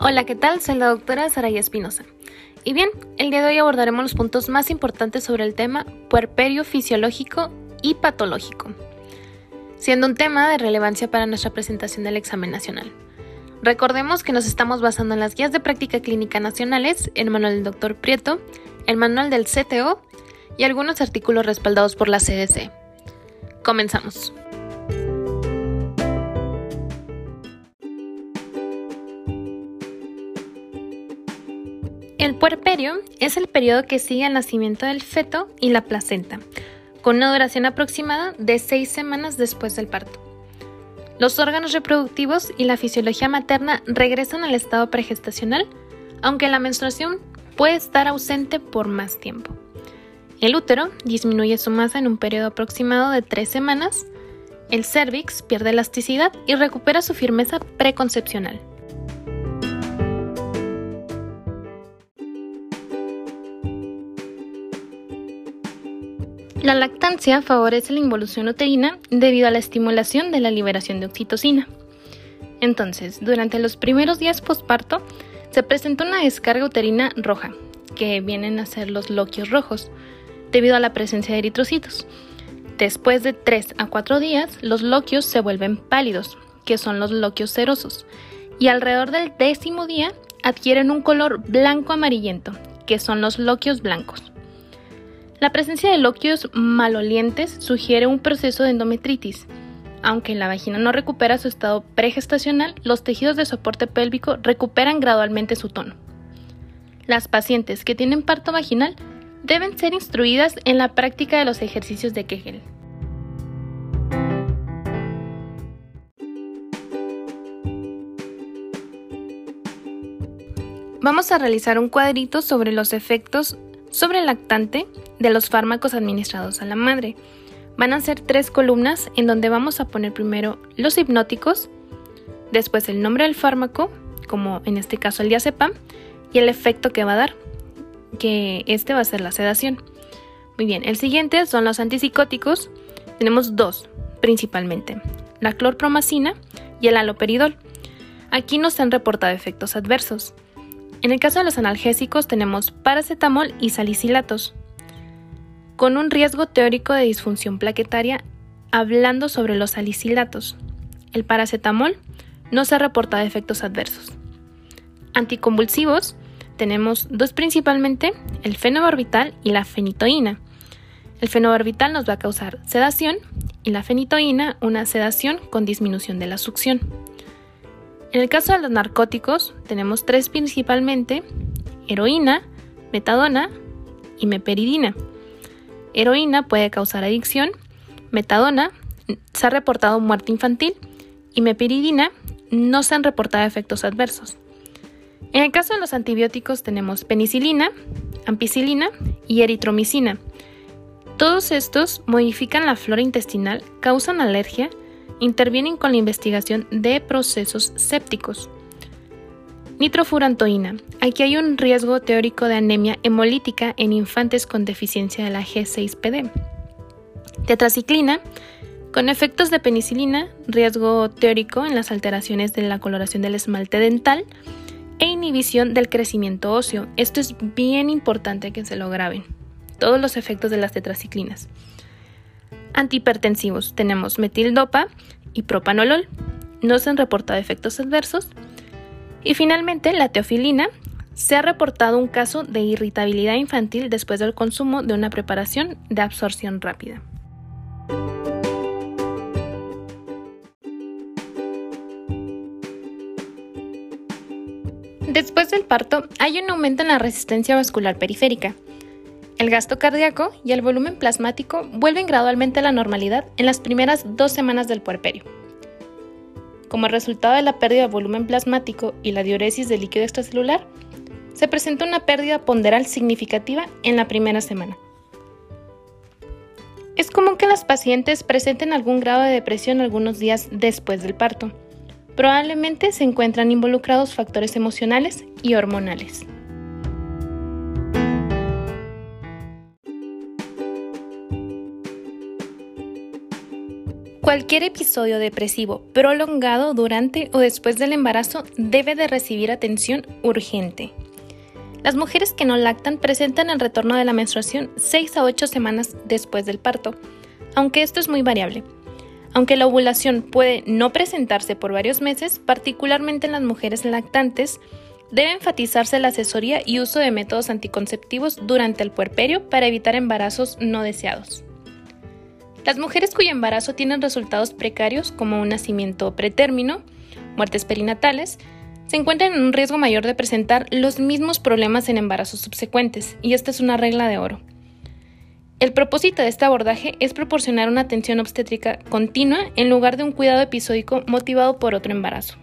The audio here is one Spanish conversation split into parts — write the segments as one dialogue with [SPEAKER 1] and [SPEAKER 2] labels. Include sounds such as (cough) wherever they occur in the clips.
[SPEAKER 1] Hola, ¿qué tal? Soy la doctora Saraya Espinosa. Y bien, el día de hoy abordaremos los puntos más importantes sobre el tema puerperio fisiológico y patológico, siendo un tema de relevancia para nuestra presentación del examen nacional. Recordemos que nos estamos basando en las guías de práctica clínica nacionales, el manual del doctor Prieto, el manual del CTO y algunos artículos respaldados por la CDC. Comenzamos. El puerperio es el periodo que sigue al nacimiento del feto y la placenta, con una duración aproximada de seis semanas después del parto. Los órganos reproductivos y la fisiología materna regresan al estado pregestacional, aunque la menstruación puede estar ausente por más tiempo. El útero disminuye su masa en un periodo aproximado de tres semanas, el cervix pierde elasticidad y recupera su firmeza preconcepcional. La lactancia favorece la involución uterina debido a la estimulación de la liberación de oxitocina. Entonces, durante los primeros días postparto, se presenta una descarga uterina roja, que vienen a ser los loquios rojos, debido a la presencia de eritrocitos. Después de 3 a 4 días, los loquios se vuelven pálidos, que son los loquios serosos, y alrededor del décimo día adquieren un color blanco amarillento, que son los loquios blancos. La presencia de loquios malolientes sugiere un proceso de endometritis. Aunque la vagina no recupera su estado pregestacional, los tejidos de soporte pélvico recuperan gradualmente su tono. Las pacientes que tienen parto vaginal deben ser instruidas en la práctica de los ejercicios de Kegel. Vamos a realizar un cuadrito sobre los efectos sobre el lactante de los fármacos administrados a la madre. Van a ser tres columnas en donde vamos a poner primero los hipnóticos, después el nombre del fármaco, como en este caso el diazepam, y el efecto que va a dar, que este va a ser la sedación. Muy bien, el siguiente son los antipsicóticos. Tenemos dos principalmente, la clorpromacina y el aloperidol. Aquí no se han reportado efectos adversos. En el caso de los analgésicos tenemos paracetamol y salicilatos, con un riesgo teórico de disfunción plaquetaria hablando sobre los salicilatos. El paracetamol no se ha reportado efectos adversos. Anticonvulsivos tenemos dos principalmente, el fenobarbital y la fenitoína. El fenobarbital nos va a causar sedación y la fenitoína una sedación con disminución de la succión. En el caso de los narcóticos, tenemos tres principalmente, heroína, metadona y meperidina. Heroína puede causar adicción, metadona se ha reportado muerte infantil y meperidina no se han reportado efectos adversos. En el caso de los antibióticos tenemos penicilina, ampicilina y eritromicina. Todos estos modifican la flora intestinal, causan alergia intervienen con la investigación de procesos sépticos. Nitrofurantoína. Aquí hay un riesgo teórico de anemia hemolítica en infantes con deficiencia de la G6PD. Tetraciclina. Con efectos de penicilina, riesgo teórico en las alteraciones de la coloración del esmalte dental e inhibición del crecimiento óseo. Esto es bien importante que se lo graben. Todos los efectos de las tetraciclinas. Antihipertensivos tenemos metildopa y propanolol. No se han reportado efectos adversos. Y finalmente, la teofilina. Se ha reportado un caso de irritabilidad infantil después del consumo de una preparación de absorción rápida. Después del parto, hay un aumento en la resistencia vascular periférica, el gasto cardíaco y el volumen plasmático vuelven gradualmente a la normalidad en las primeras dos semanas del puerperio. Como resultado de la pérdida de volumen plasmático y la diuresis del líquido extracelular, se presenta una pérdida ponderal significativa en la primera semana. Es común que las pacientes presenten algún grado de depresión algunos días después del parto. Probablemente se encuentran involucrados factores emocionales y hormonales. Cualquier episodio depresivo prolongado durante o después del embarazo debe de recibir atención urgente. Las mujeres que no lactan presentan el retorno de la menstruación 6 a 8 semanas después del parto, aunque esto es muy variable. Aunque la ovulación puede no presentarse por varios meses, particularmente en las mujeres lactantes, debe enfatizarse la asesoría y uso de métodos anticonceptivos durante el puerperio para evitar embarazos no deseados. Las mujeres cuyo embarazo tienen resultados precarios como un nacimiento pretérmino, muertes perinatales, se encuentran en un riesgo mayor de presentar los mismos problemas en embarazos subsecuentes, y esta es una regla de oro. El propósito de este abordaje es proporcionar una atención obstétrica continua en lugar de un cuidado episódico motivado por otro embarazo.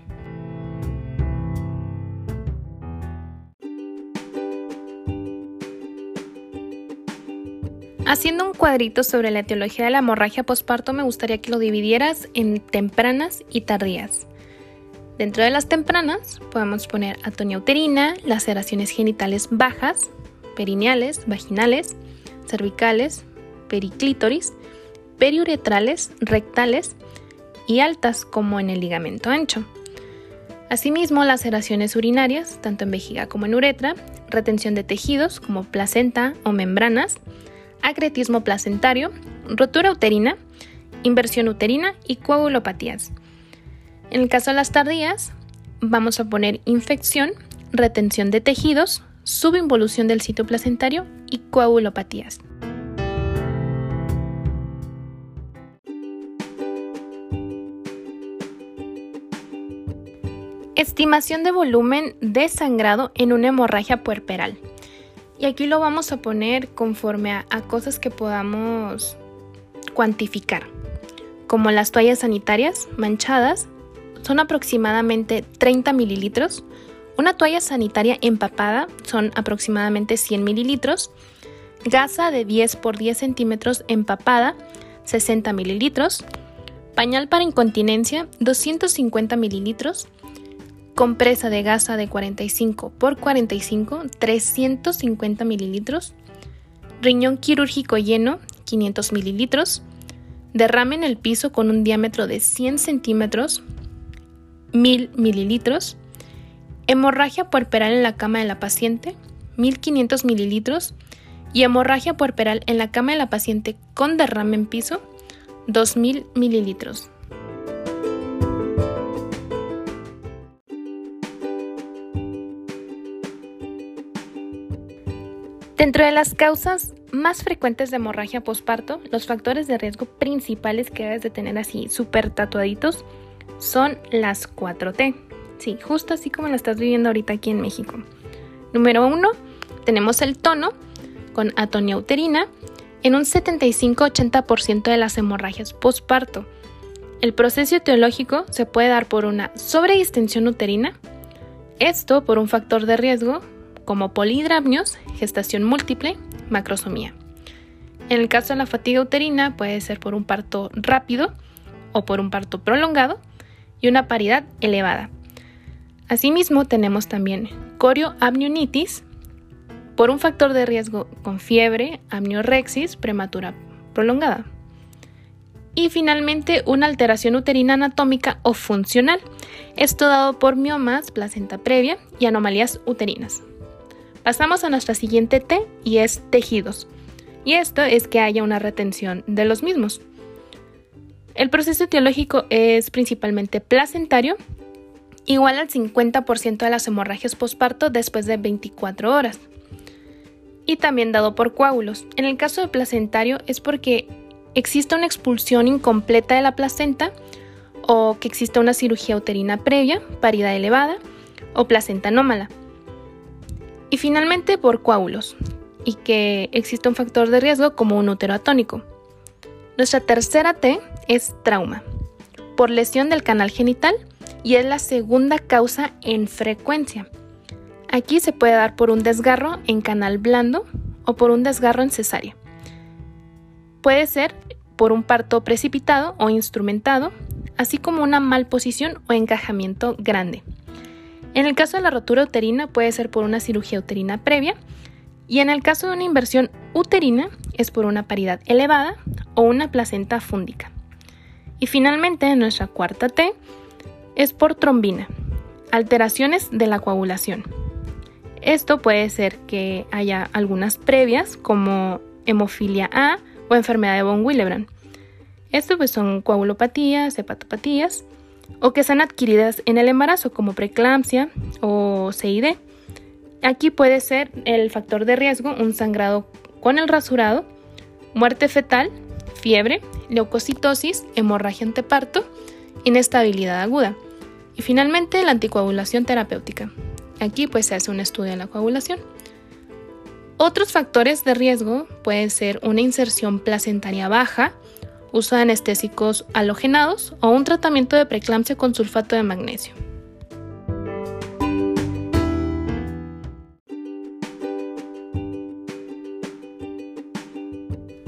[SPEAKER 1] Haciendo un cuadrito sobre la etiología de la hemorragia posparto, me gustaría que lo dividieras en tempranas y tardías. Dentro de las tempranas podemos poner atonia uterina, laceraciones genitales bajas, perineales, vaginales, cervicales, periclítoris, periuretrales, rectales y altas como en el ligamento ancho. Asimismo, laceraciones urinarias, tanto en vejiga como en uretra, retención de tejidos como placenta o membranas, acretismo placentario, rotura uterina, inversión uterina y coagulopatías. En el caso de las tardías, vamos a poner infección, retención de tejidos, subinvolución del sitio placentario y coagulopatías. Estimación de volumen de sangrado en una hemorragia puerperal. Y aquí lo vamos a poner conforme a, cosas que podamos cuantificar, como las toallas sanitarias manchadas, son aproximadamente 30 mililitros. Una toalla sanitaria empapada son aproximadamente 100 mililitros. Gasa de 10 por 10 centímetros empapada, 60 mililitros. Pañal para incontinencia, 250 mililitros compresa de gasa de 45 por 45, 350 mililitros, riñón quirúrgico lleno, 500 mililitros, derrame en el piso con un diámetro de 100 centímetros, 1000 mililitros, hemorragia puerperal en la cama de la paciente, 1500 mililitros, y hemorragia puerperal en la cama de la paciente con derrame en piso, 2000 mililitros. Dentro de las causas más frecuentes de hemorragia posparto, los factores de riesgo principales que debes de tener así súper tatuaditos son las 4T. Sí, justo así como lo estás viviendo ahorita aquí en México. Número 1, tenemos el tono con atonia uterina en un 75-80% de las hemorragias posparto. El proceso etiológico se puede dar por una sobredistensión uterina, esto por un factor de riesgo como polihidramios, gestación múltiple, macrosomía. En el caso de la fatiga uterina puede ser por un parto rápido o por un parto prolongado y una paridad elevada. Asimismo tenemos también corioamnionitis por un factor de riesgo con fiebre, amniorexis prematura prolongada. Y finalmente una alteración uterina anatómica o funcional, esto dado por miomas, placenta previa y anomalías uterinas. Pasamos a nuestra siguiente T y es tejidos. Y esto es que haya una retención de los mismos. El proceso etiológico es principalmente placentario, igual al 50% de las hemorragias posparto después de 24 horas. Y también dado por coágulos. En el caso de placentario es porque existe una expulsión incompleta de la placenta o que existe una cirugía uterina previa, paridad elevada o placenta anómala y finalmente por coágulos, y que existe un factor de riesgo como un útero atónico. Nuestra tercera T es trauma, por lesión del canal genital y es la segunda causa en frecuencia. Aquí se puede dar por un desgarro en canal blando o por un desgarro en cesárea. Puede ser por un parto precipitado o instrumentado, así como una malposición o encajamiento grande. En el caso de la rotura uterina puede ser por una cirugía uterina previa y en el caso de una inversión uterina es por una paridad elevada o una placenta fúndica. Y finalmente, nuestra cuarta T es por trombina, alteraciones de la coagulación. Esto puede ser que haya algunas previas como hemofilia A o enfermedad de von Willebrand. Esto pues son coagulopatías, hepatopatías o que sean adquiridas en el embarazo como preeclampsia o CID. Aquí puede ser el factor de riesgo un sangrado con el rasurado, muerte fetal, fiebre, leucocitosis, hemorragia anteparto, inestabilidad aguda y finalmente la anticoagulación terapéutica. Aquí pues se hace un estudio de la coagulación. Otros factores de riesgo pueden ser una inserción placentaria baja, uso de anestésicos halogenados o un tratamiento de preeclampsia con sulfato de magnesio.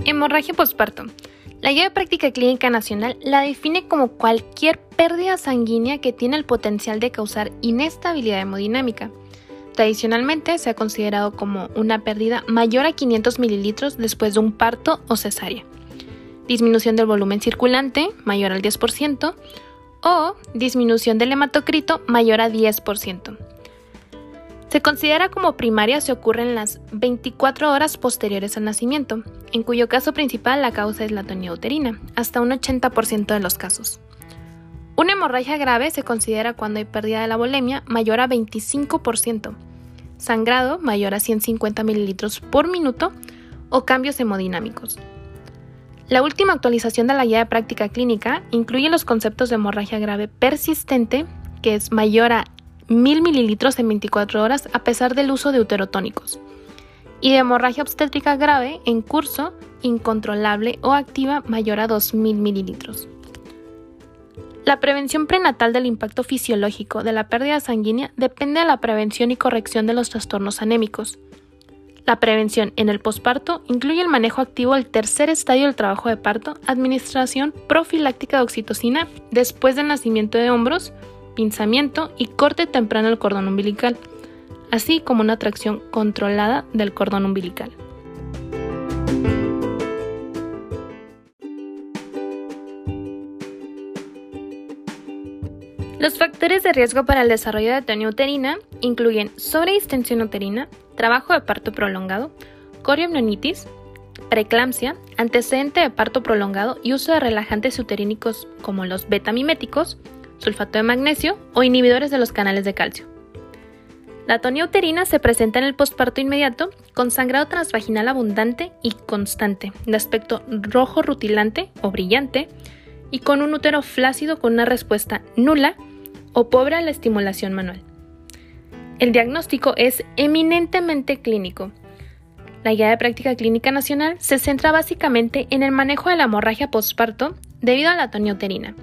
[SPEAKER 1] Hemorragia postparto. La Guía de Práctica Clínica Nacional la define como cualquier pérdida sanguínea que tiene el potencial de causar inestabilidad hemodinámica. Tradicionalmente se ha considerado como una pérdida mayor a 500 mililitros después de un parto o cesárea, disminución del volumen circulante mayor al 10% o disminución del hematocrito mayor a 10%. Se considera como primaria si ocurre en las 24 horas posteriores al nacimiento, en cuyo caso principal la causa es la tonía uterina, hasta un 80% de los casos. Una hemorragia grave se considera cuando hay pérdida de la volemia mayor a 25%, sangrado mayor a 150 mililitros por minuto o cambios hemodinámicos. La última actualización de la guía de práctica clínica incluye los conceptos de hemorragia grave persistente, que es mayor a 1000 mililitros en 24 horas a pesar del uso de uterotónicos. Y de hemorragia obstétrica grave en curso, incontrolable o activa mayor a 2000 mililitros. La prevención prenatal del impacto fisiológico de la pérdida sanguínea depende de la prevención y corrección de los trastornos anémicos. La prevención en el posparto incluye el manejo activo del tercer estadio del trabajo de parto, administración profiláctica de oxitocina después del nacimiento de hombros, pinzamiento y corte temprano del cordón umbilical, así como una tracción controlada del cordón umbilical. Los factores de riesgo para el desarrollo de atonía uterina incluyen sobredistensión uterina, trabajo de parto prolongado, coriomnionitis, preeclampsia, antecedente de parto prolongado y uso de relajantes uterínicos como los betamiméticos, sulfato de magnesio o inhibidores de los canales de calcio. La atonía uterina se presenta en el posparto inmediato con sangrado transvaginal abundante y constante, de aspecto rojo rutilante o brillante, y con un útero flácido con una respuesta nula o pobre a la estimulación manual. El diagnóstico es eminentemente clínico. La guía de práctica clínica nacional se centra básicamente en el manejo de la hemorragia postparto debido a la atonía uterina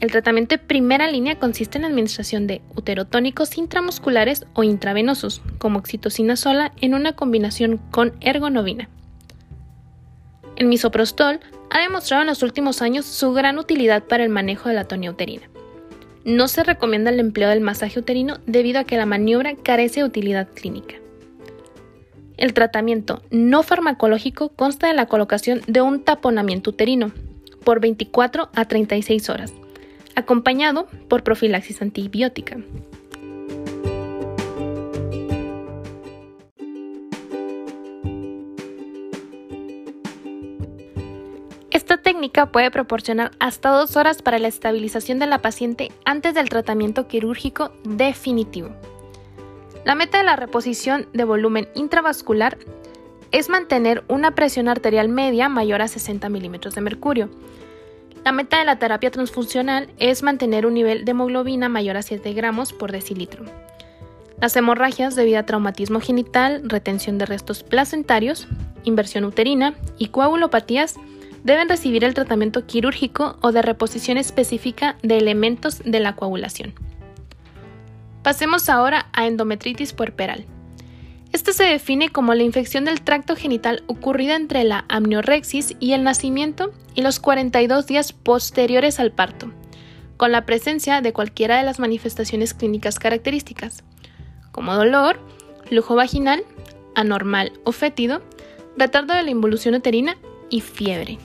[SPEAKER 1] el tratamiento de primera línea consiste en la administración de uterotónicos intramusculares o intravenosos, como oxitocina sola en una combinación con ergonovina. El misoprostol ha demostrado en los últimos años su gran utilidad para el manejo de la tonía uterina. No se recomienda el empleo del masaje uterino debido a que la maniobra carece de utilidad clínica. El tratamiento no farmacológico consta de la colocación de un taponamiento uterino por 24 a 36 horas acompañado por profilaxis antibiótica. Esta técnica puede proporcionar hasta dos horas para la estabilización de la paciente antes del tratamiento quirúrgico definitivo. La meta de la reposición de volumen intravascular es mantener una presión arterial media mayor a 60 milímetros de mercurio, la meta de la terapia transfuncional es mantener un nivel de hemoglobina mayor a 7 gramos por decilitro. Las hemorragias debido a traumatismo genital, retención de restos placentarios, inversión uterina y coagulopatías deben recibir el tratamiento quirúrgico o de reposición específica de elementos de la coagulación. Pasemos ahora a endometritis puerperal. Esta se define como la infección del tracto genital ocurrida entre la amniorexis y el nacimiento y los 42 días posteriores al parto, con la presencia de cualquiera de las manifestaciones clínicas características, como dolor, flujo vaginal, anormal o fétido, retardo de la involución uterina y fiebre.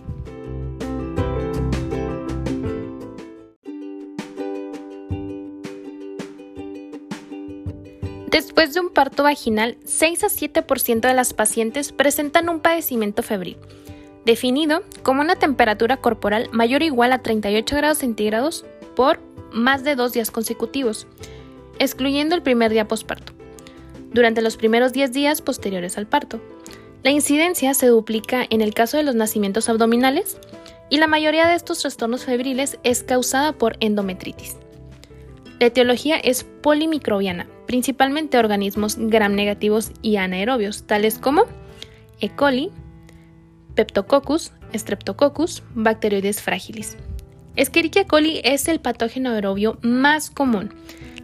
[SPEAKER 1] Después de un parto vaginal, 6 a 7% de las pacientes presentan un padecimiento febril, definido como una temperatura corporal mayor o igual a 38 grados centígrados por más de dos días consecutivos, excluyendo el primer día posparto, durante los primeros 10 días posteriores al parto. La incidencia se duplica en el caso de los nacimientos abdominales y la mayoría de estos trastornos febriles es causada por endometritis. La etiología es polimicrobiana, principalmente organismos gram negativos y anaerobios, tales como E. coli, Peptococcus, Streptococcus, Bacteroides fragilis. Escherichia coli es el patógeno aerobio más común.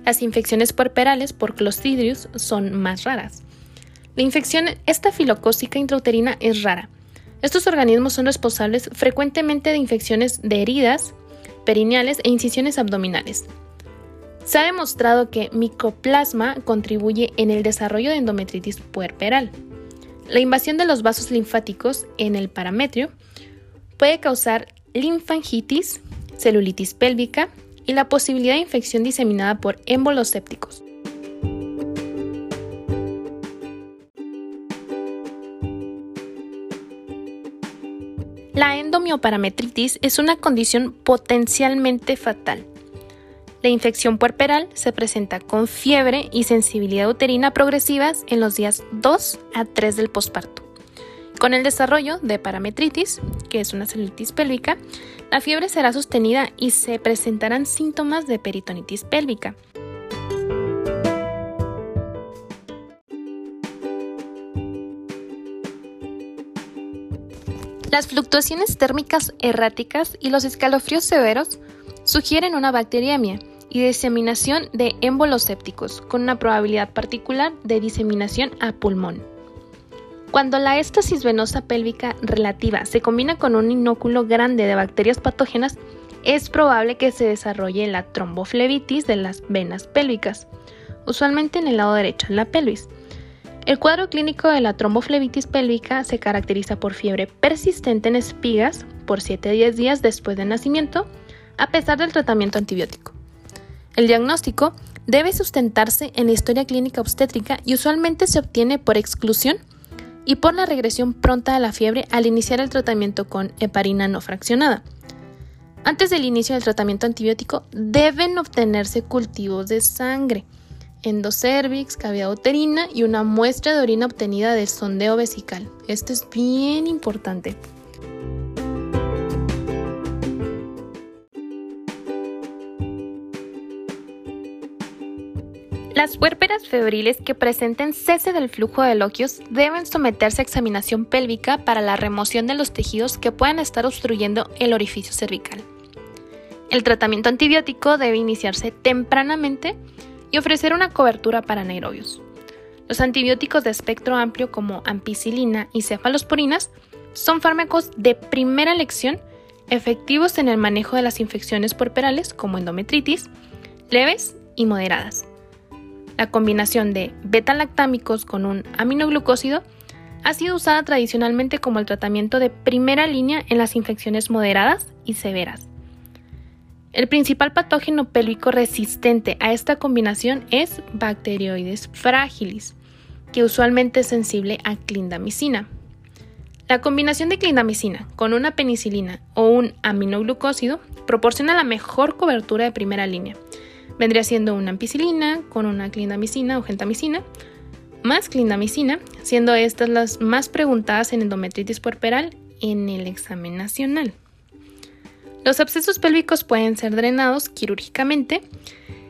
[SPEAKER 1] Las infecciones puerperales por Clostridius son más raras. La infección estafilocócica intrauterina es rara. Estos organismos son responsables frecuentemente de infecciones de heridas perineales e incisiones abdominales. Se ha demostrado que micoplasma contribuye en el desarrollo de endometritis puerperal. La invasión de los vasos linfáticos en el parametrio puede causar linfangitis, celulitis pélvica y la posibilidad de infección diseminada por émbolos sépticos. La endomioparametritis es una condición potencialmente fatal la infección puerperal se presenta con fiebre y sensibilidad uterina progresivas en los días 2 a 3 del posparto. Con el desarrollo de parametritis, que es una celulitis pélvica, la fiebre será sostenida y se presentarán síntomas de peritonitis pélvica. Las fluctuaciones térmicas erráticas y los escalofríos severos sugieren una bacteriemia y diseminación de émbolos sépticos, con una probabilidad particular de diseminación a pulmón. Cuando la éstasis venosa pélvica relativa se combina con un inóculo grande de bacterias patógenas, es probable que se desarrolle la tromboflebitis de las venas pélvicas, usualmente en el lado derecho de la pelvis. El cuadro clínico de la tromboflebitis pélvica se caracteriza por fiebre persistente en espigas por 7 a 10 días después del nacimiento, a pesar del tratamiento antibiótico. El diagnóstico debe sustentarse en la historia clínica obstétrica y usualmente se obtiene por exclusión y por la regresión pronta de la fiebre al iniciar el tratamiento con heparina no fraccionada. Antes del inicio del tratamiento antibiótico deben obtenerse cultivos de sangre, endocervix, cavidad uterina y una muestra de orina obtenida del sondeo vesical. Esto es bien importante. Las puérperas febriles que presenten cese del flujo de loquios deben someterse a examinación pélvica para la remoción de los tejidos que puedan estar obstruyendo el orificio cervical. El tratamiento antibiótico debe iniciarse tempranamente y ofrecer una cobertura para anaerobios. Los antibióticos de espectro amplio como ampicilina y cefalosporinas son fármacos de primera elección efectivos en el manejo de las infecciones puerperales como endometritis, leves y moderadas. La combinación de beta-lactámicos con un aminoglucósido ha sido usada tradicionalmente como el tratamiento de primera línea en las infecciones moderadas y severas. El principal patógeno pélvico resistente a esta combinación es Bacteroides fragilis, que usualmente es sensible a clindamicina. La combinación de clindamicina con una penicilina o un aminoglucósido proporciona la mejor cobertura de primera línea, vendría siendo una ampicilina con una clindamicina o gentamicina, más clindamicina, siendo estas las más preguntadas en endometritis puerperal en el examen nacional. Los abscesos pélvicos pueden ser drenados quirúrgicamente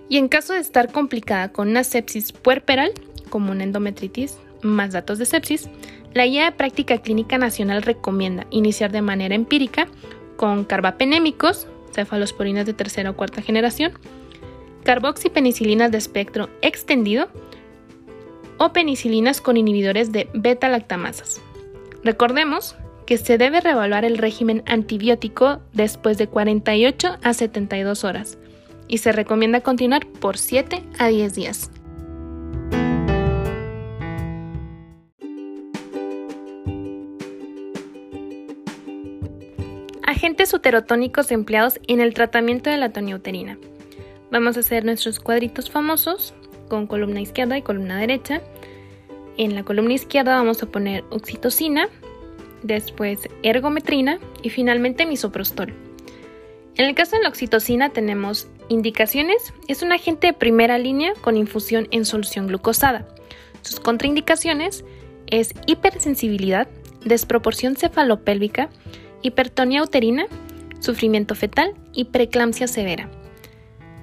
[SPEAKER 1] y en caso de estar complicada con una sepsis puerperal, como una endometritis, más datos de sepsis, la guía de práctica clínica nacional recomienda iniciar de manera empírica con carbapenémicos, cefalosporinas de tercera o cuarta generación, carboxipenicilinas de espectro extendido o penicilinas con inhibidores de beta-lactamasas. Recordemos que se debe reevaluar el régimen antibiótico después de 48 a 72 horas y se recomienda continuar por 7 a 10 días. Agentes uterotónicos empleados en el tratamiento de la toniuterina. Vamos a hacer nuestros cuadritos famosos con columna izquierda y columna derecha. En la columna izquierda vamos a poner oxitocina, después ergometrina y finalmente misoprostol. En el caso de la oxitocina tenemos indicaciones, es un agente de primera línea con infusión en solución glucosada. Sus contraindicaciones es hipersensibilidad, desproporción cefalopélvica, hipertonía uterina, sufrimiento fetal y preeclampsia severa.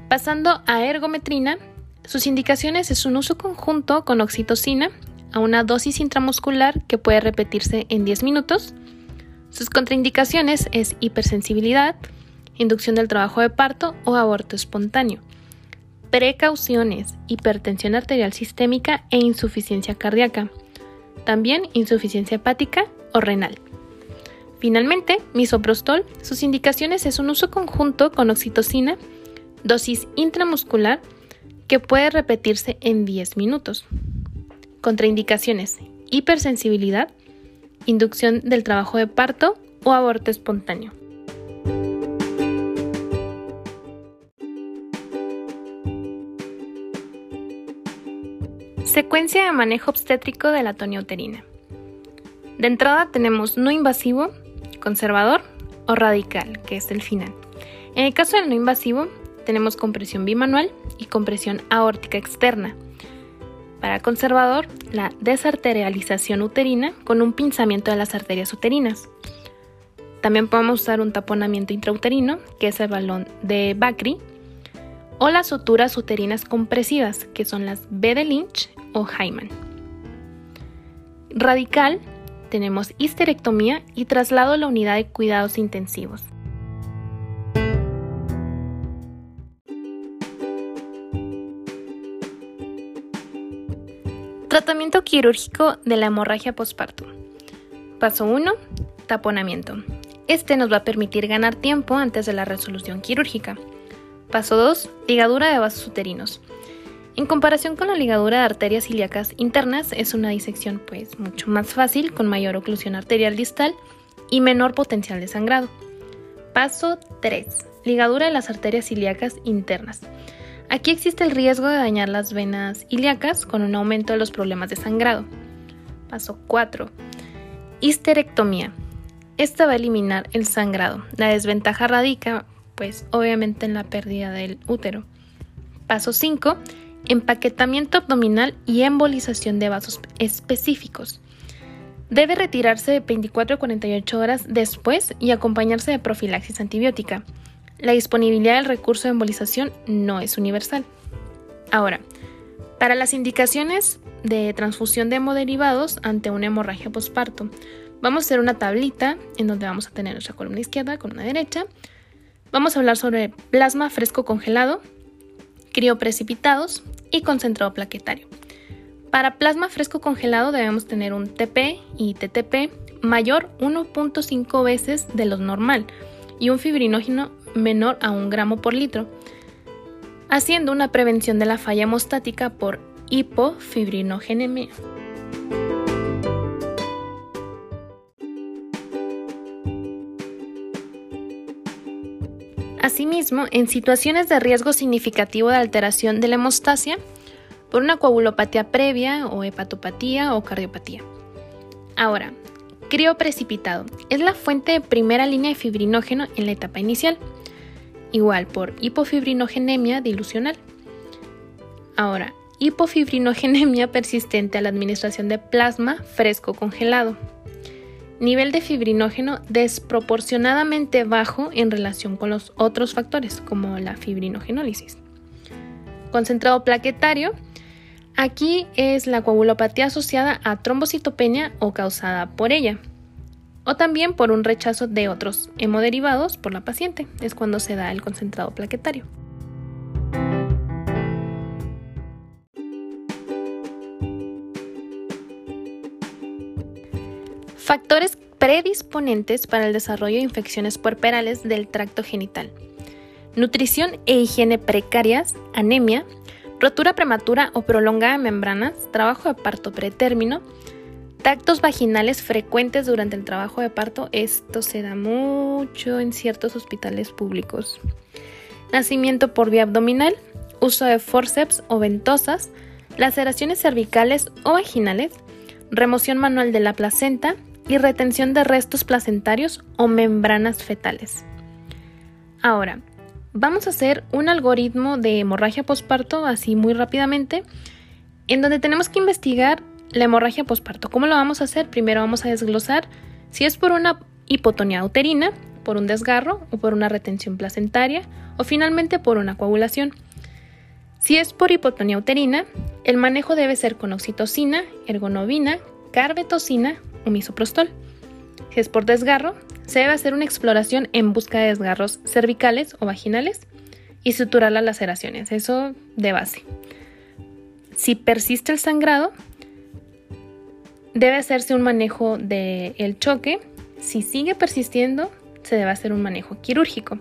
[SPEAKER 1] Pasando a ergometrina, sus indicaciones es un uso conjunto con oxitocina a una dosis intramuscular que puede repetirse en 10 minutos. Sus contraindicaciones es hipersensibilidad, inducción del trabajo de parto o aborto espontáneo. Precauciones, hipertensión arterial sistémica e insuficiencia cardíaca. También insuficiencia hepática o renal. Finalmente, misoprostol, sus indicaciones es un uso conjunto con oxitocina, dosis intramuscular que puede repetirse en 10 minutos. Contraindicaciones: hipersensibilidad, inducción del trabajo de parto o aborto espontáneo. Secuencia de manejo obstétrico de la tonioterina. De entrada tenemos no invasivo, conservador o radical, que es el final. En el caso del no invasivo, tenemos compresión bimanual y compresión aórtica externa. Para conservador, la desarterialización uterina con un pinzamiento de las arterias uterinas. También podemos usar un taponamiento intrauterino, que es el balón de Bakri, o las suturas uterinas compresivas, que son las B de Lynch o Hyman. Radical, tenemos histerectomía y traslado a la unidad de cuidados intensivos. Tratamiento quirúrgico de la hemorragia postparto. Paso 1. Taponamiento. Este nos va a permitir ganar tiempo antes de la resolución quirúrgica. Paso 2. Ligadura de vasos uterinos. En comparación con la ligadura de arterias ilíacas internas, es una disección pues mucho más fácil, con mayor oclusión arterial distal y menor potencial de sangrado. Paso 3. Ligadura de las arterias ilíacas internas. Aquí existe el riesgo de dañar las venas ilíacas con un aumento de los problemas de sangrado. Paso 4. Histerectomía. Esta va a eliminar el sangrado. La desventaja radica, pues obviamente en la pérdida del útero. Paso 5 empaquetamiento abdominal y embolización de vasos específicos. Debe retirarse de 24 a 48 horas después y acompañarse de profilaxis antibiótica. La disponibilidad del recurso de embolización no es universal. Ahora, para las indicaciones de transfusión de hemoderivados ante una hemorragia posparto, vamos a hacer una tablita en donde vamos a tener nuestra columna izquierda, con una derecha. Vamos a hablar sobre plasma fresco congelado, crioprecipitados y concentrado plaquetario. Para plasma fresco congelado debemos tener un TP y TTP mayor 1.5 veces de lo normal y un fibrinógeno menor a un gramo por litro, haciendo una prevención de la falla hemostática por hipofibrinogénemia. Asimismo, en situaciones de riesgo significativo de alteración de la hemostasia por una coagulopatía previa o hepatopatía o cardiopatía. Ahora, crioprecipitado es la fuente de primera línea de fibrinógeno en la etapa inicial, igual por hipofibrinogénemia dilucional. Ahora, hipofibrinogénemia (laughs) persistente a la administración de plasma fresco congelado nivel de fibrinógeno desproporcionadamente bajo en relación con los otros factores, como la fibrinogenólisis. Concentrado plaquetario, aquí es la coagulopatía asociada a trombocitopenia o causada por ella, o también por un rechazo de otros hemoderivados por la paciente, es cuando se da el concentrado plaquetario. Factores predisponentes para el desarrollo de infecciones puerperales del tracto genital. Nutrición e higiene precarias, anemia, rotura prematura o prolongada de membranas, trabajo de parto pretérmino, tactos vaginales frecuentes durante el trabajo de parto. Esto se da mucho en ciertos hospitales públicos. Nacimiento por vía abdominal uso de forceps o ventosas, laceraciones cervicales o vaginales, remoción manual de la placenta y retención de restos placentarios o membranas fetales. Ahora, vamos a hacer un algoritmo de hemorragia posparto así muy rápidamente, en donde tenemos que investigar la hemorragia posparto. ¿Cómo lo vamos a hacer? Primero vamos a desglosar si es por una hipotonía uterina, por un desgarro o por una retención placentaria o finalmente por una coagulación. Si es por hipotonía uterina, el manejo debe ser con oxitocina, ergonovina, carbetocina o misoprostol. Si es por desgarro, se debe hacer una exploración en busca de desgarros cervicales o vaginales y suturar las laceraciones, eso de base. Si persiste el sangrado, debe hacerse un manejo del choque. Si sigue persistiendo, se debe hacer un manejo quirúrgico.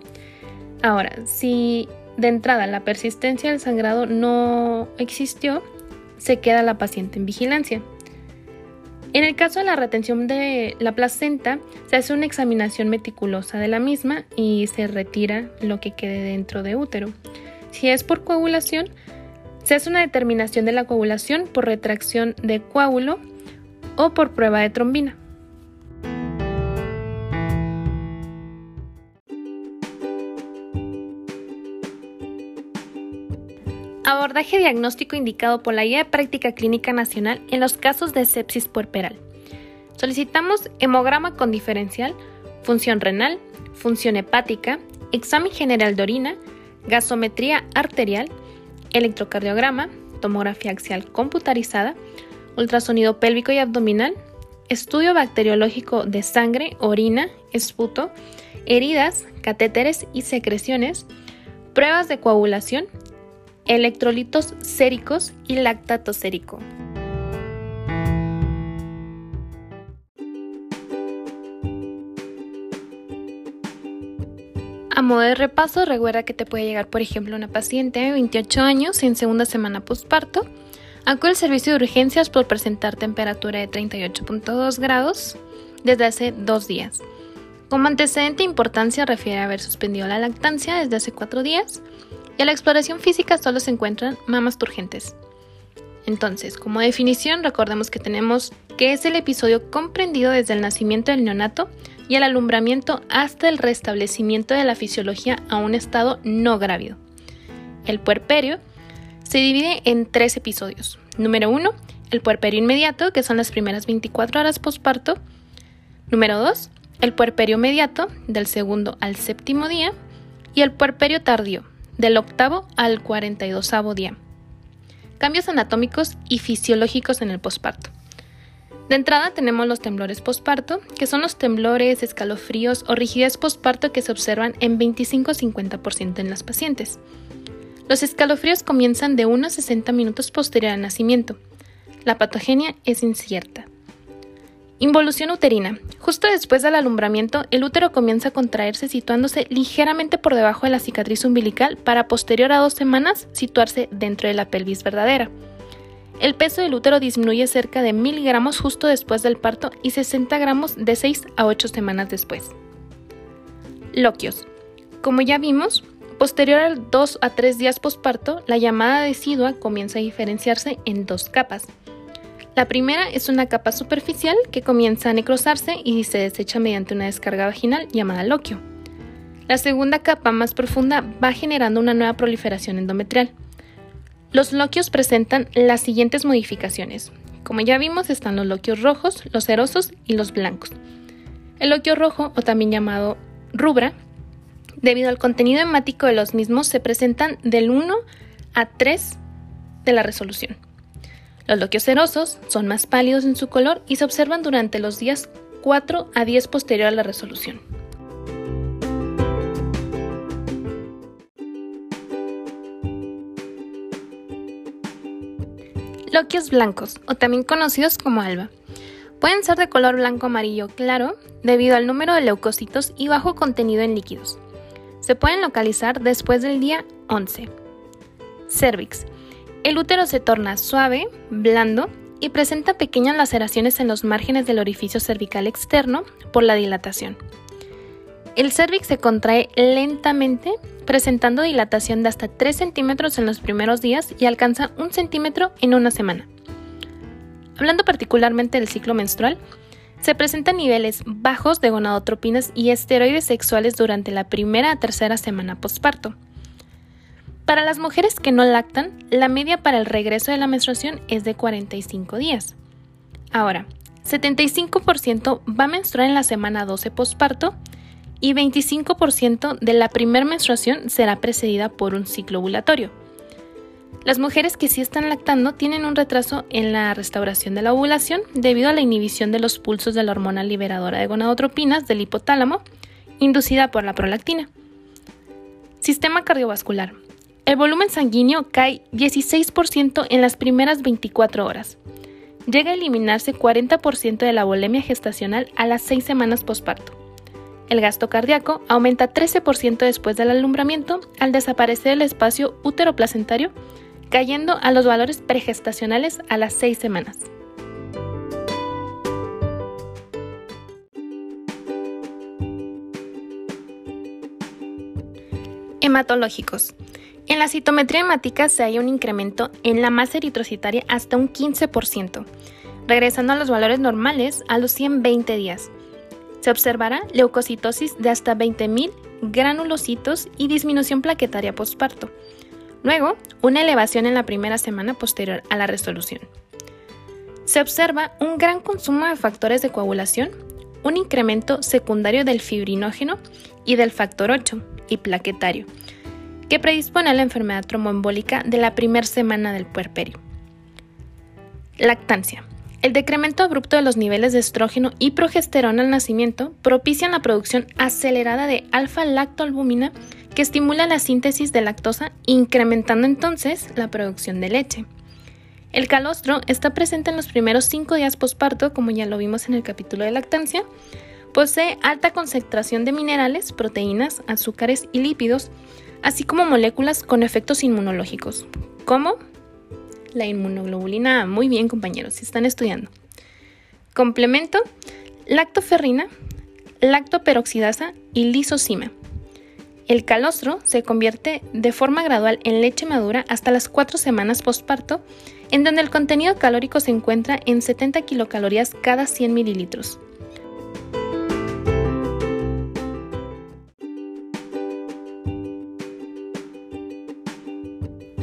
[SPEAKER 1] Ahora, si de entrada la persistencia del sangrado no existió, se queda la paciente en vigilancia. En el caso de la retención de la placenta, se hace una examinación meticulosa de la misma y se retira lo que quede dentro de útero. Si es por coagulación, se hace una determinación de la coagulación por retracción de coágulo o por prueba de trombina. Abordaje diagnóstico indicado por la Guía de Práctica Clínica Nacional en los casos de sepsis puerperal. Solicitamos hemograma con diferencial, función renal, función hepática, examen general de orina, gasometría arterial, electrocardiograma, tomografía axial computarizada, ultrasonido pélvico y abdominal, estudio bacteriológico de sangre, orina, esputo, heridas, catéteres y secreciones, pruebas de coagulación, electrolitos séricos y lactato sérico. A modo de repaso, recuerda que te puede llegar, por ejemplo, una paciente de 28 años en segunda semana postparto Acude al servicio de urgencias por presentar temperatura de 38.2 grados desde hace dos días. Como antecedente importancia refiere a haber suspendido la lactancia desde hace cuatro días y a la exploración física solo se encuentran mamas turgentes. Entonces, como definición, recordemos que tenemos que es el episodio comprendido desde el nacimiento del neonato y el alumbramiento hasta el restablecimiento de la fisiología a un estado no grávido. El puerperio se divide en tres episodios. Número 1, el puerperio inmediato, que son las primeras 24 horas posparto. Número 2, el puerperio inmediato, del segundo al séptimo día. Y el puerperio tardío, del octavo al 42 día. Cambios anatómicos y fisiológicos en el posparto. De entrada tenemos los temblores posparto, que son los temblores, escalofríos o rigidez posparto que se observan en 25-50% en las pacientes. Los escalofríos comienzan de 1 a 60 minutos posterior al nacimiento. La patogenia es incierta. Involución uterina. Justo después del alumbramiento, el útero comienza a contraerse situándose ligeramente por debajo de la cicatriz umbilical para posterior a dos semanas situarse dentro de la pelvis verdadera. El peso del útero disminuye cerca de 1000 gramos justo después del parto y 60 gramos de 6 a 8 semanas después. Loquios. Como ya vimos, Posterior al 2 a 3 días posparto, la llamada decidua comienza a diferenciarse en dos capas. La primera es una capa superficial que comienza a necrosarse y se desecha mediante una descarga vaginal llamada loquio. La segunda capa más profunda va generando una nueva proliferación endometrial. Los loquios presentan las siguientes modificaciones. Como ya vimos, están los loquios rojos, los cerosos y los blancos. El loquio rojo, o también llamado rubra, Debido al contenido hemático de los mismos, se presentan del 1 a 3 de la resolución. Los loquios serosos son más pálidos en su color y se observan durante los días 4 a 10 posterior a la resolución. Loquios blancos, o también conocidos como alba. Pueden ser de color blanco amarillo claro debido al número de leucocitos y bajo contenido en líquidos. Se pueden localizar después del día 11. Cervix. El útero se torna suave, blando y presenta pequeñas laceraciones en los márgenes del orificio cervical externo por la dilatación. El cervix se contrae lentamente presentando dilatación de hasta 3 centímetros en los primeros días y alcanza un centímetro en una semana. Hablando particularmente del ciclo menstrual, se presentan niveles bajos de gonadotropinas y esteroides sexuales durante la primera a tercera semana posparto. Para las mujeres que no lactan, la media para el regreso de la menstruación es de 45 días. Ahora, 75% va a menstruar en la semana 12 posparto y 25% de la primera menstruación será precedida por un ciclo ovulatorio. Las mujeres que sí están lactando tienen un retraso en la restauración de la ovulación debido a la inhibición de los pulsos de la hormona liberadora de gonadotropinas del hipotálamo, inducida por la prolactina. Sistema cardiovascular. El volumen sanguíneo cae 16% en las primeras 24 horas. Llega a eliminarse 40% de la volemia gestacional a las 6 semanas posparto. El gasto cardíaco aumenta 13% después del alumbramiento al desaparecer el espacio útero-placentario cayendo a los valores pregestacionales a las 6 semanas. Hematológicos. En la citometría hemática se halla un incremento en la masa eritrocitaria hasta un 15%, regresando a los valores normales a los 120 días. Se observará leucocitosis de hasta 20.000 granulocitos y disminución plaquetaria postparto. Luego, una elevación en la primera semana posterior a la resolución. Se observa un gran consumo de factores de coagulación, un incremento secundario del fibrinógeno y del factor 8 y plaquetario, que predispone a la enfermedad tromboembólica de la primera semana del puerperio. Lactancia. El decremento abrupto de los niveles de estrógeno y progesterona al nacimiento propician la producción acelerada de alfa-lactoalbumina que estimula la síntesis de lactosa, incrementando entonces la producción de leche. El calostro está presente en los primeros 5 días posparto, como ya lo vimos en el capítulo de lactancia. Posee alta concentración de minerales, proteínas, azúcares y lípidos, así como moléculas con efectos inmunológicos, como la inmunoglobulina. Muy bien, compañeros, si están estudiando. Complemento, lactoferrina, lactoperoxidasa y lisocima. El calostro se convierte de forma gradual en leche madura hasta las 4 semanas postparto, en donde el contenido calórico se encuentra en 70 kilocalorías cada 100 mililitros.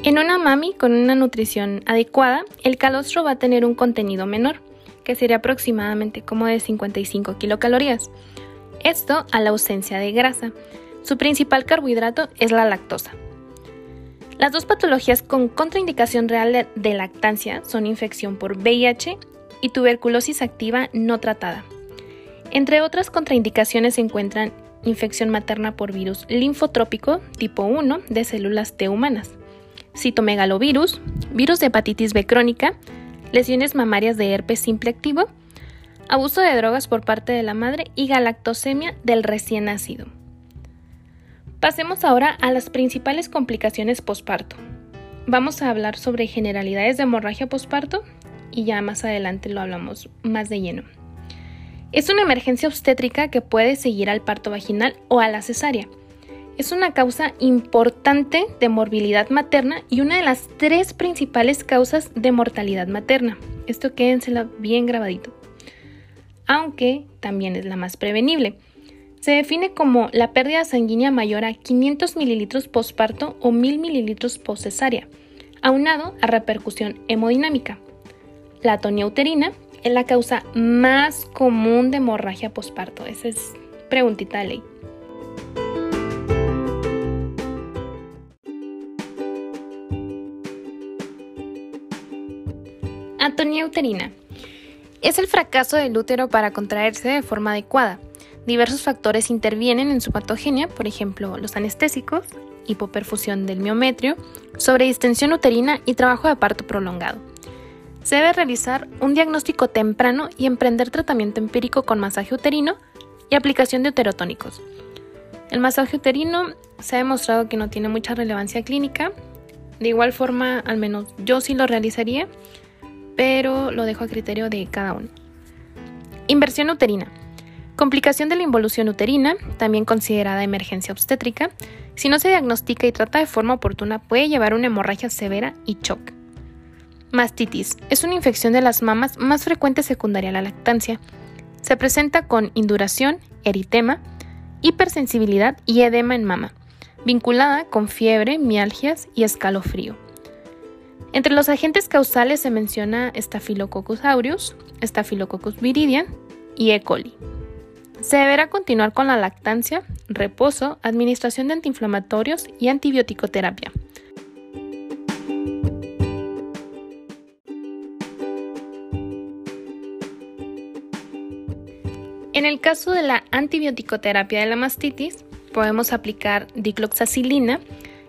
[SPEAKER 1] En una mami con una nutrición adecuada, el calostro va a tener un contenido menor, que sería aproximadamente como de 55 kilocalorías. Esto a la ausencia de grasa. Su principal carbohidrato es la lactosa. Las dos patologías con contraindicación real de lactancia son infección por VIH y tuberculosis activa no tratada. Entre otras contraindicaciones se encuentran infección materna por virus linfotrópico tipo 1 de células T humanas, citomegalovirus, virus de hepatitis B crónica, lesiones mamarias de herpes simple activo, abuso de drogas por parte de la madre y galactosemia del recién nacido. Pasemos ahora a las principales complicaciones posparto. Vamos a hablar sobre generalidades de hemorragia posparto y ya más adelante lo hablamos más de lleno. Es una emergencia obstétrica que puede seguir al parto vaginal o a la cesárea. Es una causa importante de morbilidad materna y una de las tres principales causas de mortalidad materna. Esto quédenselo bien grabadito. Aunque también es la más prevenible. Se define como la pérdida sanguínea mayor a 500 mililitros posparto o 1000 mililitros postcesárea, aunado a repercusión hemodinámica. La atonía uterina es la causa más común de hemorragia posparto. Esa es preguntita de ley. Atonía uterina. Es el fracaso del útero para contraerse de forma adecuada Diversos factores intervienen en su patogenia, por ejemplo, los anestésicos, hipoperfusión del miometrio, sobredistensión uterina y trabajo de parto prolongado. Se debe realizar un diagnóstico temprano y emprender tratamiento empírico con masaje uterino y aplicación de uterotónicos. El masaje uterino se ha demostrado que no tiene mucha relevancia clínica. De igual forma, al menos yo sí lo realizaría, pero lo dejo a criterio de cada uno. Inversión uterina. Complicación de la involución uterina, también considerada emergencia obstétrica, Si no se diagnostica y trata de forma oportuna, puede llevar una hemorragia severa y shock. Mastitis es una infección de las mamas más frecuente secundaria a la lactancia. Se presenta con induración, eritema, hipersensibilidad y edema en mama, vinculada con fiebre, mialgias y escalofrío. Entre los agentes causales se menciona Staphylococcus aureus, Staphylococcus viridian y E. coli. Se deberá continuar con la lactancia, reposo, administración de antiinflamatorios y antibioticoterapia. En el caso de la antibioticoterapia de la mastitis, podemos aplicar dicloxacilina,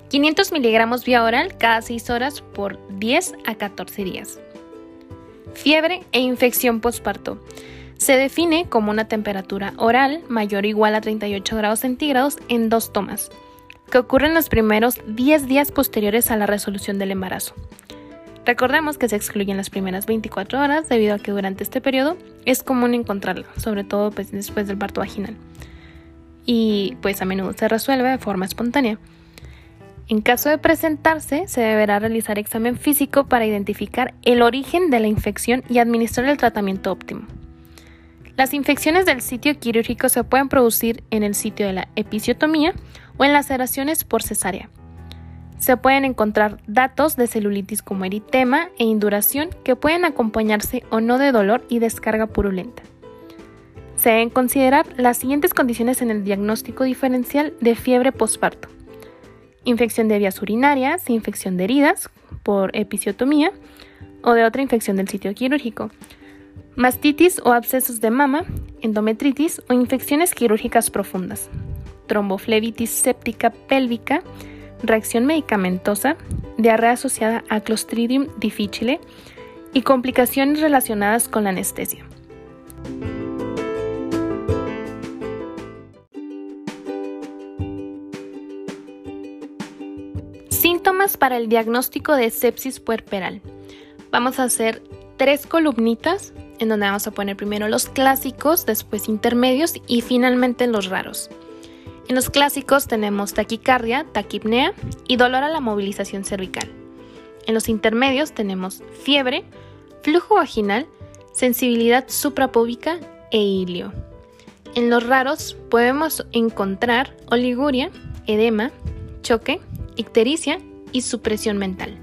[SPEAKER 1] 500 miligramos vía oral cada 6 horas por 10 a 14 días. Fiebre e infección postparto. Se define como una temperatura oral mayor o igual a 38 grados centígrados en dos tomas, que ocurren los primeros 10 días posteriores a la resolución del embarazo. Recordemos que se excluyen las primeras 24 horas debido a que durante este periodo es común encontrarla, sobre todo pues, después del parto vaginal. Y pues a menudo se resuelve de forma espontánea. En caso de presentarse, se deberá realizar examen físico para identificar el origen de la infección y administrar el tratamiento óptimo. Las infecciones del sitio quirúrgico se pueden producir en el sitio de la episiotomía o en laceraciones por cesárea. Se pueden encontrar datos de celulitis como eritema e induración que pueden acompañarse o no de dolor y descarga purulenta. Se deben considerar las siguientes condiciones en el diagnóstico diferencial de fiebre postparto. Infección de vías urinarias, infección de heridas por episiotomía o de otra infección del sitio quirúrgico, mastitis o abscesos de mama, endometritis o infecciones quirúrgicas profundas, tromboflebitis séptica pélvica, reacción medicamentosa, diarrea asociada a Clostridium difficile y complicaciones relacionadas con la anestesia. Síntomas para el diagnóstico de sepsis puerperal. Vamos a hacer tres columnitas en donde vamos a poner primero los clásicos, después intermedios y finalmente los raros. En los clásicos tenemos taquicardia, taquipnea y dolor a la movilización cervical. En los intermedios tenemos fiebre, flujo vaginal, sensibilidad suprapúbica e ilio. En los raros podemos encontrar oliguria, edema, choque, ictericia y supresión mental.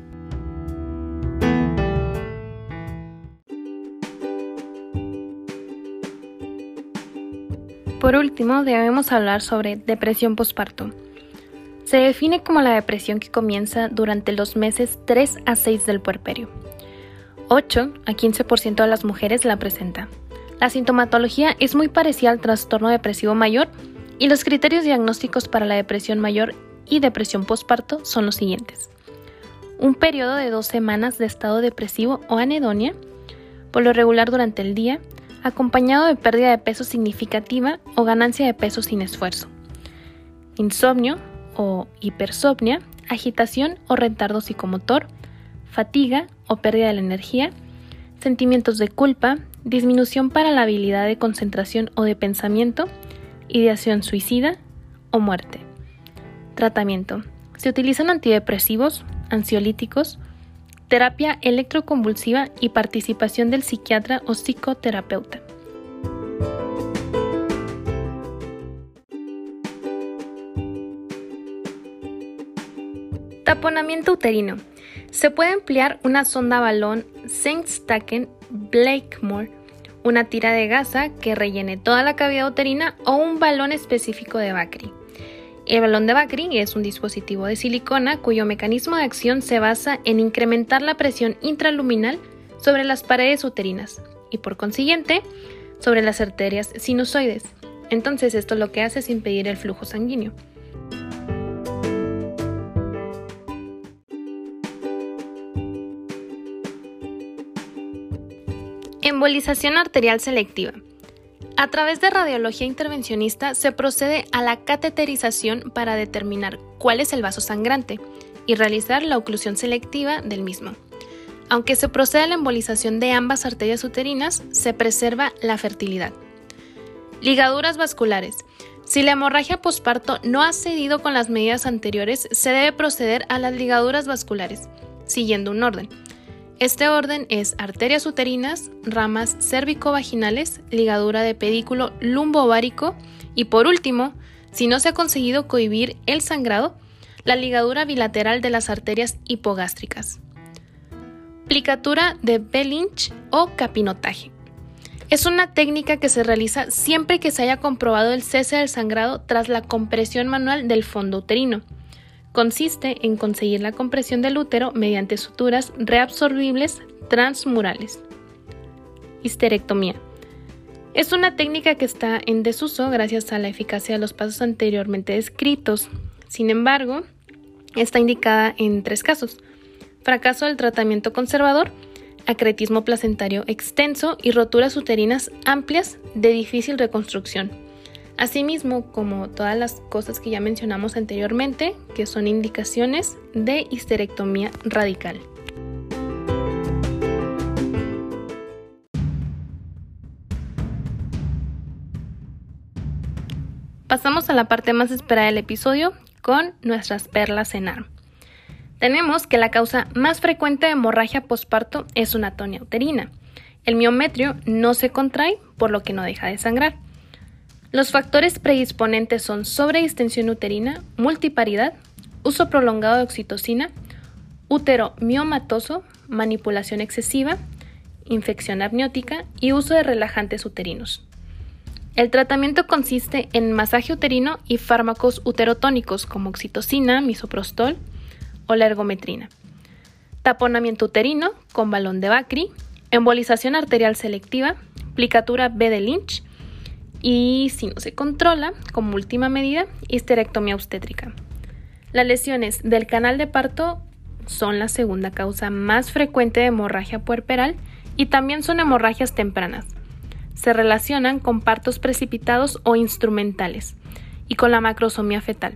[SPEAKER 1] Por último, debemos hablar sobre depresión postparto. Se define como la depresión que comienza durante los meses 3 a 6 del puerperio. 8 a 15% de las mujeres la presenta. La sintomatología es muy parecida al trastorno depresivo mayor y los criterios diagnósticos para la depresión mayor y depresión postparto son los siguientes. Un periodo de dos semanas de estado depresivo o anedonia, por lo regular durante el día, acompañado de pérdida de peso significativa o ganancia de peso sin esfuerzo. Insomnio o hipersomnia, agitación o retardo psicomotor, fatiga o pérdida de la energía, sentimientos de culpa, disminución para la habilidad de concentración o de pensamiento, ideación suicida o muerte. Tratamiento. Se utilizan antidepresivos, ansiolíticos, terapia electroconvulsiva y participación del psiquiatra o psicoterapeuta. Taponamiento uterino. Se puede emplear una sonda balón Saint-Stacken Blakemore, una tira de gasa que rellene toda la cavidad uterina o un balón específico de Bacri. El balón de Bakri es un dispositivo de silicona cuyo mecanismo de acción se basa en incrementar la presión intraluminal sobre las paredes uterinas y por consiguiente sobre las arterias sinusoides. Entonces esto lo que hace es impedir el flujo sanguíneo. Embolización arterial selectiva. A través de radiología intervencionista se procede a la cateterización para determinar cuál es el vaso sangrante y realizar la oclusión selectiva del mismo. Aunque se procede a la embolización de ambas arterias uterinas, se preserva la fertilidad. Ligaduras vasculares. Si la hemorragia posparto no ha cedido con las medidas anteriores, se debe proceder a las ligaduras vasculares, siguiendo un orden. Este orden es arterias uterinas, ramas cérvico-vaginales, ligadura de pedículo lumbovárico y por último, si no se ha conseguido cohibir el sangrado, la ligadura bilateral de las arterias hipogástricas. Plicatura de Bellinch o capinotaje. Es una técnica que se realiza siempre que se haya comprobado el cese del sangrado tras la compresión manual del fondo uterino. Consiste en conseguir la compresión del útero mediante suturas reabsorbibles transmurales. Histerectomía. Es una técnica que está en desuso gracias a la eficacia de los pasos anteriormente descritos. Sin embargo, está indicada en tres casos. Fracaso del tratamiento conservador, acretismo placentario extenso y roturas uterinas amplias de difícil reconstrucción. Asimismo, como todas las cosas que ya mencionamos anteriormente, que son indicaciones de histerectomía radical. Pasamos a la parte más esperada del episodio con nuestras perlas en arm. Tenemos que la causa más frecuente de hemorragia posparto es una atonia uterina. El miometrio no se contrae, por lo que no deja de sangrar. Los factores predisponentes son sobredistensión uterina, multiparidad, uso prolongado de oxitocina, útero miomatoso, manipulación excesiva, infección amniótica y uso de relajantes uterinos. El tratamiento consiste en masaje uterino y fármacos uterotónicos como oxitocina, misoprostol, o la ergometrina. Taponamiento uterino con balón de Bacri, embolización arterial selectiva, plicatura B de Lynch y, si no se controla, como última medida, histerectomía obstétrica. Las lesiones del canal de parto son la segunda causa más frecuente de hemorragia puerperal y también son hemorragias tempranas. Se relacionan con partos precipitados o instrumentales y con la macrosomía fetal.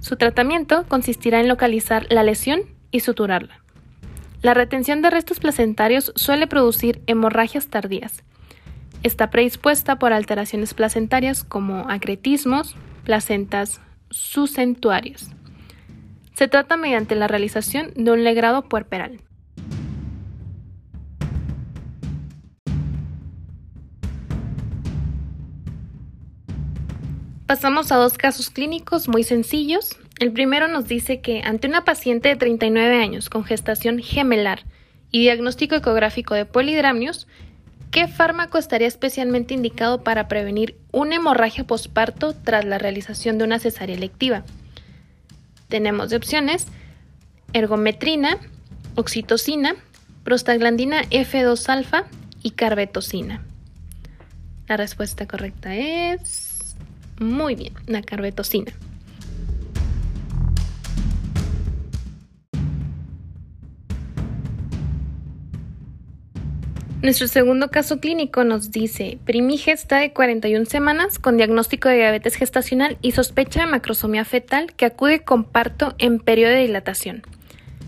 [SPEAKER 1] Su tratamiento consistirá en localizar la lesión y suturarla. La retención de restos placentarios suele producir hemorragias tardías. Está predispuesta por alteraciones placentarias como acretismos, placentas sucentuarios. Se trata mediante la realización de un legrado puerperal. Pasamos a dos casos clínicos muy sencillos. El primero nos dice que ante una paciente de 39 años con gestación gemelar y diagnóstico ecográfico de polidramnios, ¿qué fármaco estaría especialmente indicado para prevenir una hemorragia posparto tras la realización de una cesárea electiva? Tenemos de opciones ergometrina, oxitocina, prostaglandina F2-alfa y carbetocina. La respuesta correcta es muy bien, la carbetocina. Nuestro segundo caso clínico nos dice, primigesta de 41 semanas con diagnóstico de diabetes gestacional y sospecha de macrosomía fetal que acude con parto en periodo de dilatación.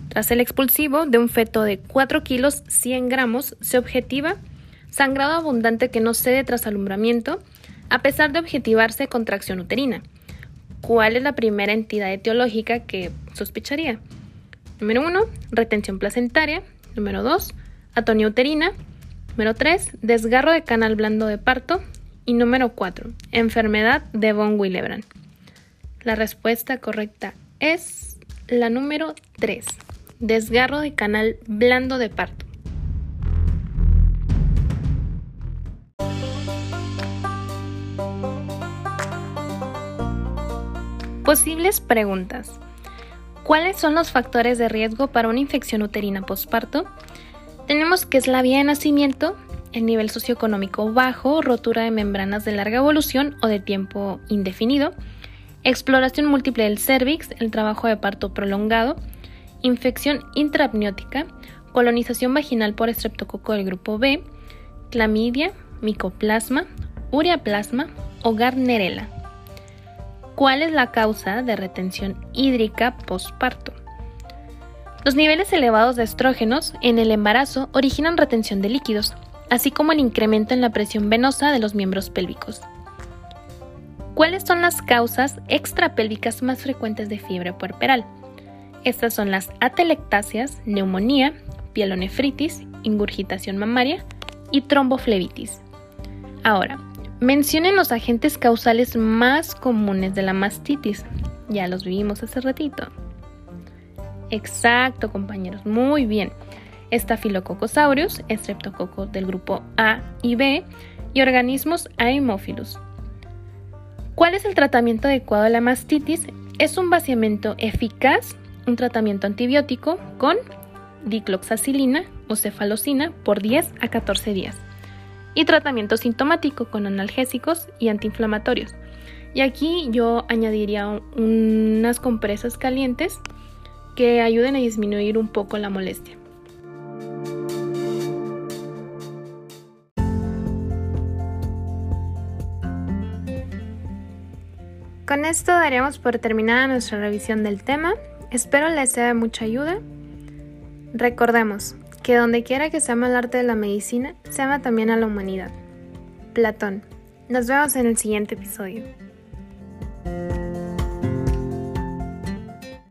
[SPEAKER 1] Tras el expulsivo de un feto de 4 kilos 100 gramos, se objetiva sangrado abundante que no cede tras alumbramiento, a pesar de objetivarse contracción uterina. ¿Cuál es la primera entidad etiológica que sospecharía? Número 1, retención placentaria. Número 2, atonia uterina. Número 3, desgarro de canal blando de parto. Y número 4, enfermedad de von Willebrand. La respuesta correcta es la número 3, desgarro de canal blando de parto. Posibles preguntas. ¿Cuáles son los factores de riesgo para una infección uterina postparto? Tenemos que es la vía de nacimiento, el nivel socioeconómico bajo, rotura de membranas de larga evolución o de tiempo indefinido, exploración múltiple del cervix, el trabajo de parto prolongado, infección intraapniótica, colonización vaginal por estreptococo del grupo B, clamidia, micoplasma, ureaplasma o garnerela. ¿Cuál es la causa de retención hídrica postparto? Los niveles elevados de estrógenos en el embarazo originan retención de líquidos, así como el incremento en la presión venosa de los miembros pélvicos. ¿Cuáles son las causas extrapélvicas más frecuentes de fiebre puerperal? Estas son las atelectasias, neumonía, pielonefritis, ingurgitación mamaria y tromboflebitis. Ahora, mencionen los agentes causales más comunes de la mastitis. Ya los vimos hace ratito. Exacto, compañeros, muy bien. Staphylococcus aureus, estreptococo del grupo A y B y organismos Haemophilus. ¿Cuál es el tratamiento adecuado de la mastitis? Es un vaciamiento eficaz, un tratamiento antibiótico con dicloxacilina o cefalocina por 10 a 14 días y tratamiento sintomático con analgésicos y antiinflamatorios. Y aquí yo añadiría unas compresas calientes que ayuden a disminuir un poco la molestia. Con esto daríamos por terminada nuestra revisión del tema. Espero les sea de mucha ayuda. Recordemos que donde quiera que se ama el arte de la medicina, se ama también a la humanidad. Platón. Nos vemos en el siguiente episodio.